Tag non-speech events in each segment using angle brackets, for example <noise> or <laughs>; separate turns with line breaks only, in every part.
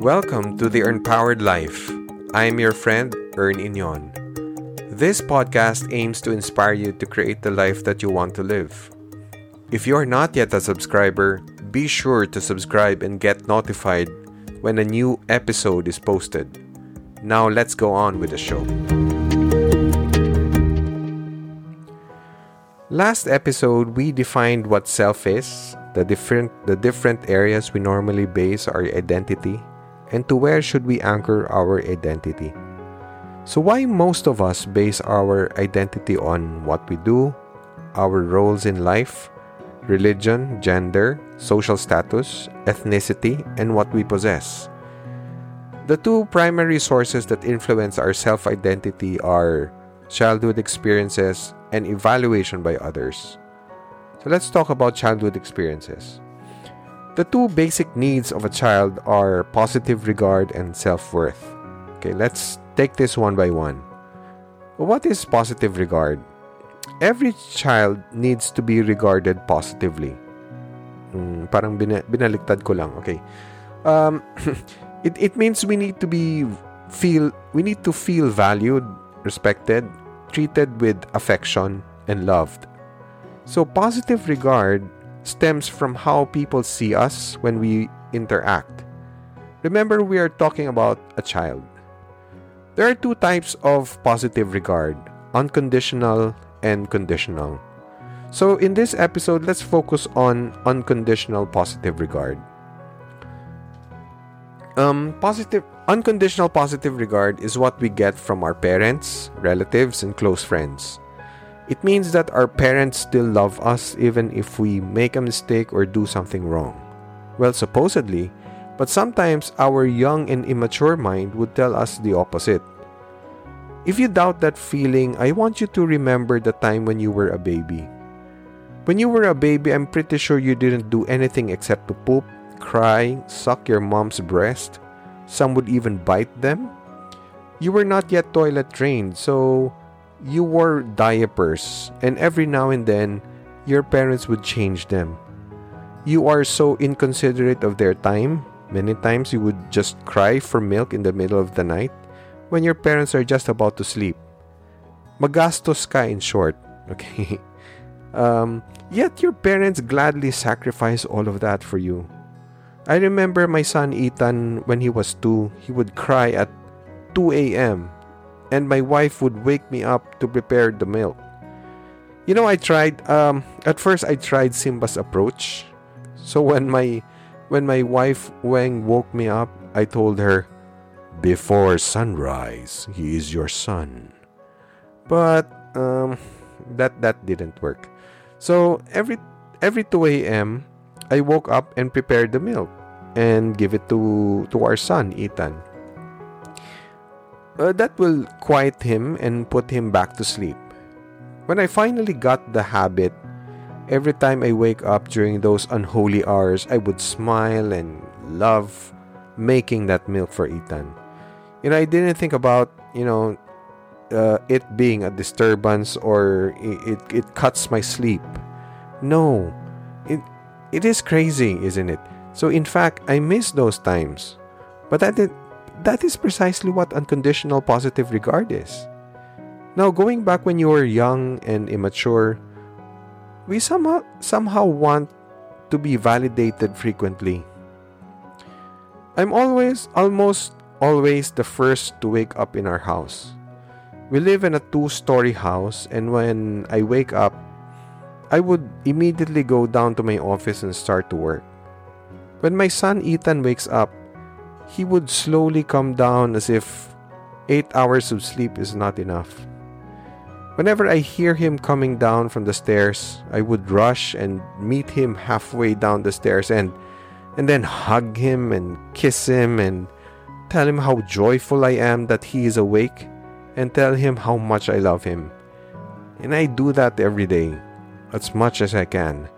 Welcome to the Empowered Life. I am your friend, Ern Inyon. This podcast aims to inspire you to create the life that you want to live. If you are not yet a subscriber, be sure to subscribe and get notified when a new episode is posted. Now let's go on with the show. Last episode we defined what self is, the different the different areas we normally base our identity, and to where should we anchor our identity. So why most of us base our identity on what we do, our roles in life, religion, gender, social status, ethnicity, and what we possess. The two primary sources that influence our self identity are childhood experiences and evaluation by others. So let's talk about childhood experiences. The two basic needs of a child are positive regard and self worth. Okay, let's take this one by one. What is positive regard? Every child needs to be regarded positively. Mm, parang bin- binaliktad ko lang. Okay. Um, <laughs> it, it means we need to be feel we need to feel valued, respected, treated with affection and loved. So positive regard stems from how people see us when we interact. Remember we are talking about a child. There are two types of positive regard, unconditional and conditional. So, in this episode, let's focus on unconditional positive regard. Um, positive, unconditional positive regard is what we get from our parents, relatives, and close friends. It means that our parents still love us even if we make a mistake or do something wrong. Well, supposedly, but sometimes our young and immature mind would tell us the opposite. If you doubt that feeling, I want you to remember the time when you were a baby. When you were a baby, I'm pretty sure you didn't do anything except to poop, cry, suck your mom's breast. Some would even bite them. You were not yet toilet trained, so you wore diapers, and every now and then, your parents would change them. You are so inconsiderate of their time. Many times you would just cry for milk in the middle of the night when your parents are just about to sleep. Magastos ka in short, <laughs> okay? Um, yet your parents gladly sacrifice all of that for you. I remember my son Ethan when he was two, he would cry at 2 a.m. and my wife would wake me up to prepare the milk. You know, I tried um at first I tried Simba's approach. So when my when my wife Wang woke me up, I told her, "Before sunrise, he is your son." But um that that didn't work. So every every 2 a.m., I woke up and prepared the milk and give it to to our son Ethan. Uh, that will quiet him and put him back to sleep. When I finally got the habit, every time I wake up during those unholy hours, I would smile and love making that milk for Ethan. You know, I didn't think about, you know, uh, it being a disturbance or it, it, it cuts my sleep. No, it, it is crazy, isn't it? So, in fact, I miss those times. But that, is, that is precisely what unconditional positive regard is. Now, going back when you were young and immature, we somehow, somehow want to be validated frequently. I'm always, almost always the first to wake up in our house. We live in a two story house, and when I wake up, I would immediately go down to my office and start to work. When my son Ethan wakes up, he would slowly come down as if eight hours of sleep is not enough. Whenever I hear him coming down from the stairs, I would rush and meet him halfway down the stairs and and then hug him and kiss him and tell him how joyful I am that he is awake and tell him how much I love him. And I do that every day, as much as I can.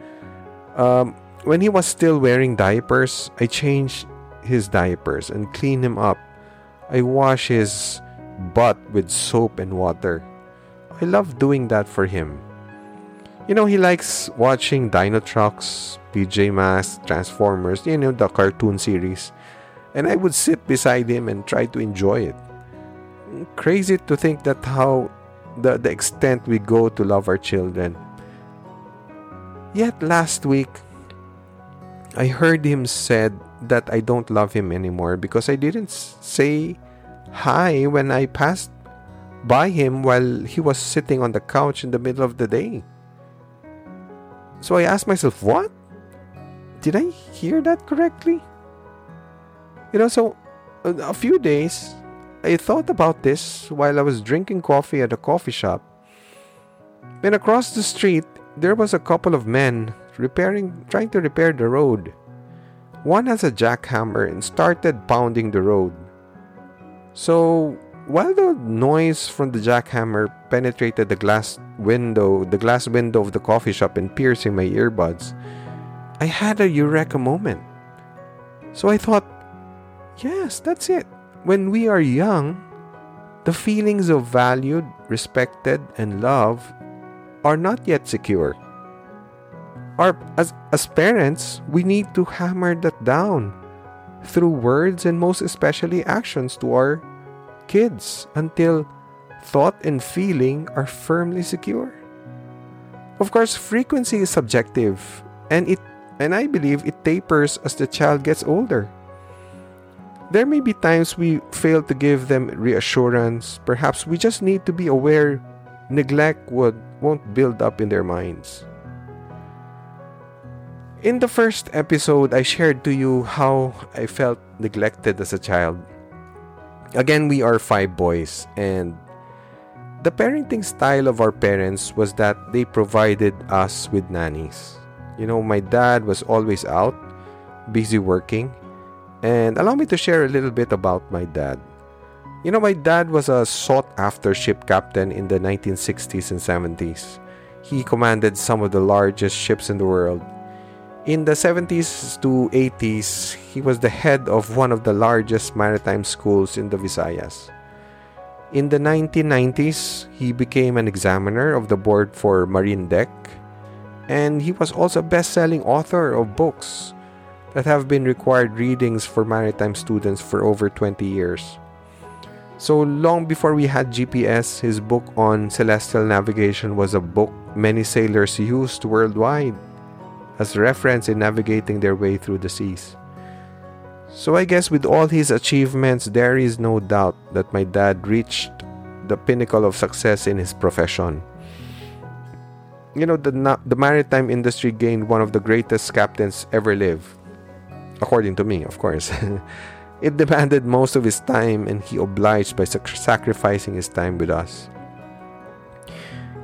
Um, when he was still wearing diapers, I change his diapers and clean him up. I wash his butt with soap and water. I love doing that for him. You know, he likes watching Dinotrux, PJ Masks, Transformers, you know, the cartoon series. and I would sit beside him and try to enjoy it. Crazy to think that how the, the extent we go to love our children. Yet last week, I heard him said that I don't love him anymore because I didn't say hi when I passed by him while he was sitting on the couch in the middle of the day. So I asked myself, what? Did I hear that correctly? You know, so uh, a few days I thought about this while I was drinking coffee at a coffee shop. And across the street, there was a couple of men repairing, trying to repair the road. One has a jackhammer and started pounding the road. So, while the noise from the jackhammer penetrated the glass window, the glass window of the coffee shop and piercing my earbuds, I had a eureka moment. So I thought, yes, that's it when we are young, the feelings of valued, respected, and love are not yet secure. Our, as, as parents, we need to hammer that down through words and most especially actions to our kids until thought and feeling are firmly secure. Of course, frequency is subjective and it and I believe it tapers as the child gets older. There may be times we fail to give them reassurance. Perhaps we just need to be aware neglect would, won't build up in their minds. In the first episode, I shared to you how I felt neglected as a child. Again, we are five boys, and the parenting style of our parents was that they provided us with nannies. You know, my dad was always out, busy working, and allow me to share a little bit about my dad. You know, my dad was a sought after ship captain in the 1960s and 70s. He commanded some of the largest ships in the world. In the 70s to 80s, he was the head of one of the largest maritime schools in the Visayas. In the 1990s, he became an examiner of the board for Marine Deck, and he was also a best selling author of books that have been required readings for maritime students for over 20 years. So long before we had GPS, his book on celestial navigation was a book many sailors used worldwide as reference in navigating their way through the seas. So I guess with all his achievements, there is no doubt that my dad reached the pinnacle of success in his profession. You know, the, the maritime industry gained one of the greatest captains ever live according to me, of course. <laughs> it demanded most of his time, and he obliged by sac- sacrificing his time with us.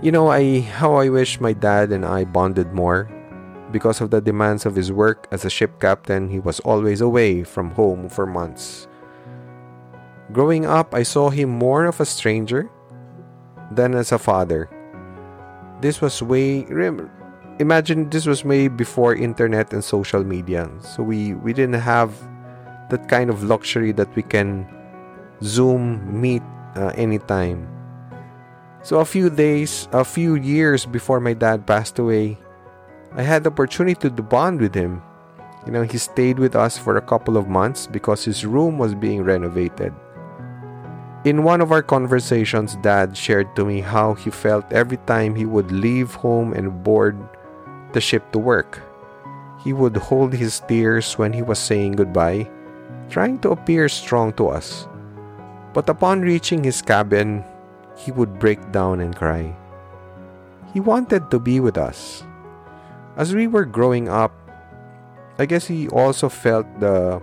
You know, I how I wish my dad and I bonded more. Because of the demands of his work as a ship captain, he was always away from home for months. Growing up, I saw him more of a stranger than as a father. This was way imagine this was made before internet and social media so we we didn't have that kind of luxury that we can zoom meet uh, anytime so a few days a few years before my dad passed away i had the opportunity to bond with him you know he stayed with us for a couple of months because his room was being renovated in one of our conversations dad shared to me how he felt every time he would leave home and board the ship to work. He would hold his tears when he was saying goodbye, trying to appear strong to us. But upon reaching his cabin, he would break down and cry. He wanted to be with us. As we were growing up, I guess he also felt the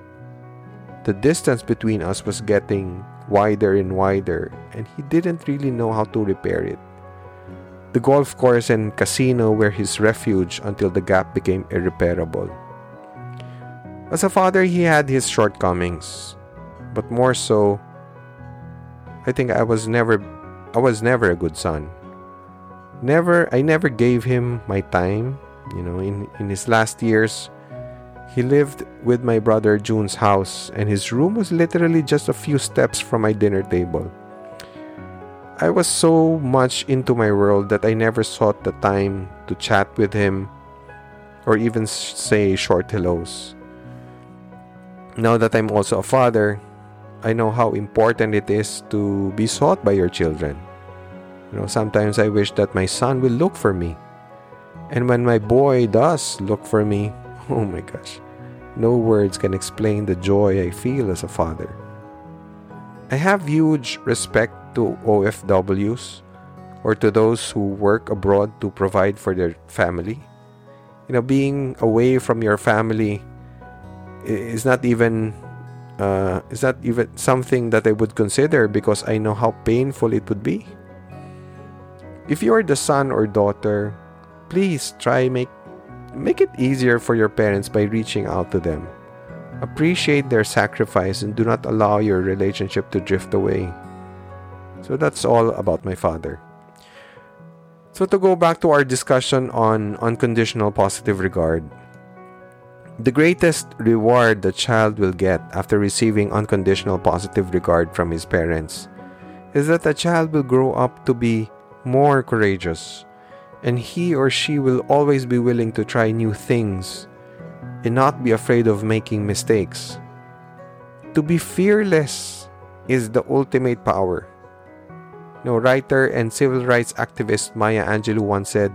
the distance between us was getting wider and wider and he didn't really know how to repair it. The golf course and casino were his refuge until the gap became irreparable. As a father, he had his shortcomings, but more so, I think I was never I was never a good son. Never I never gave him my time, you know, in in his last years he lived with my brother June's house and his room was literally just a few steps from my dinner table. I was so much into my world that I never sought the time to chat with him or even say short hellos. Now that I'm also a father, I know how important it is to be sought by your children. You know, sometimes I wish that my son will look for me. And when my boy does look for me, <laughs> oh my gosh, no words can explain the joy I feel as a father. I have huge respect to OFWs or to those who work abroad to provide for their family. You know, being away from your family is not even uh, is not even something that I would consider because I know how painful it would be. If you are the son or daughter, please try make make it easier for your parents by reaching out to them. Appreciate their sacrifice and do not allow your relationship to drift away. So that's all about my father. So to go back to our discussion on unconditional positive regard, the greatest reward the child will get after receiving unconditional positive regard from his parents is that the child will grow up to be more courageous, and he or she will always be willing to try new things and not be afraid of making mistakes. To be fearless is the ultimate power. No writer and civil rights activist Maya Angelou once said,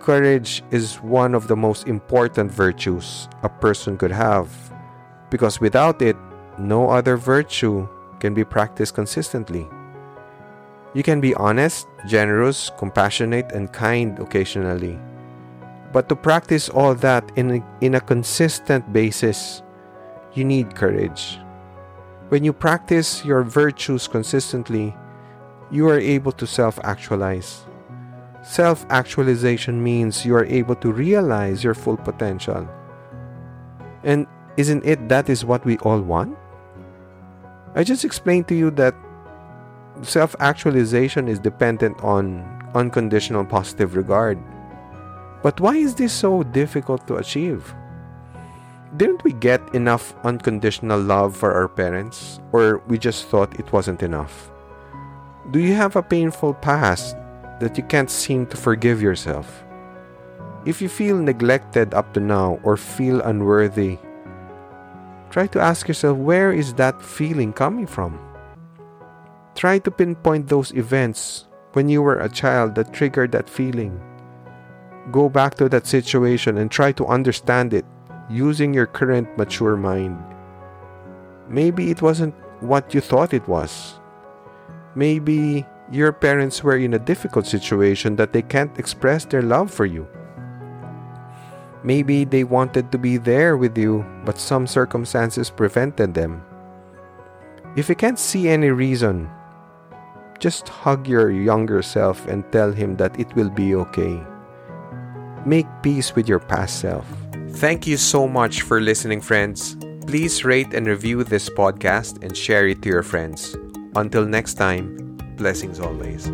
Courage is one of the most important virtues a person could have because without it, no other virtue can be practiced consistently. You can be honest, generous, compassionate, and kind occasionally. But to practice all that in a, in a consistent basis, you need courage. When you practice your virtues consistently, you are able to self actualize. Self actualization means you are able to realize your full potential. And isn't it that is what we all want? I just explained to you that self actualization is dependent on unconditional positive regard. But why is this so difficult to achieve? Didn't we get enough unconditional love for our parents, or we just thought it wasn't enough? Do you have a painful past that you can't seem to forgive yourself. If you feel neglected up to now or feel unworthy, try to ask yourself where is that feeling coming from? Try to pinpoint those events when you were a child that triggered that feeling. Go back to that situation and try to understand it using your current mature mind. Maybe it wasn't what you thought it was. Maybe your parents were in a difficult situation that they can't express their love for you. Maybe they wanted to be there with you, but some circumstances prevented them. If you can't see any reason, just hug your younger self and tell him that it will be okay. Make peace with your past self. Thank you so much for listening, friends. Please rate and review this podcast and share it to your friends. Until next time, Blessings always.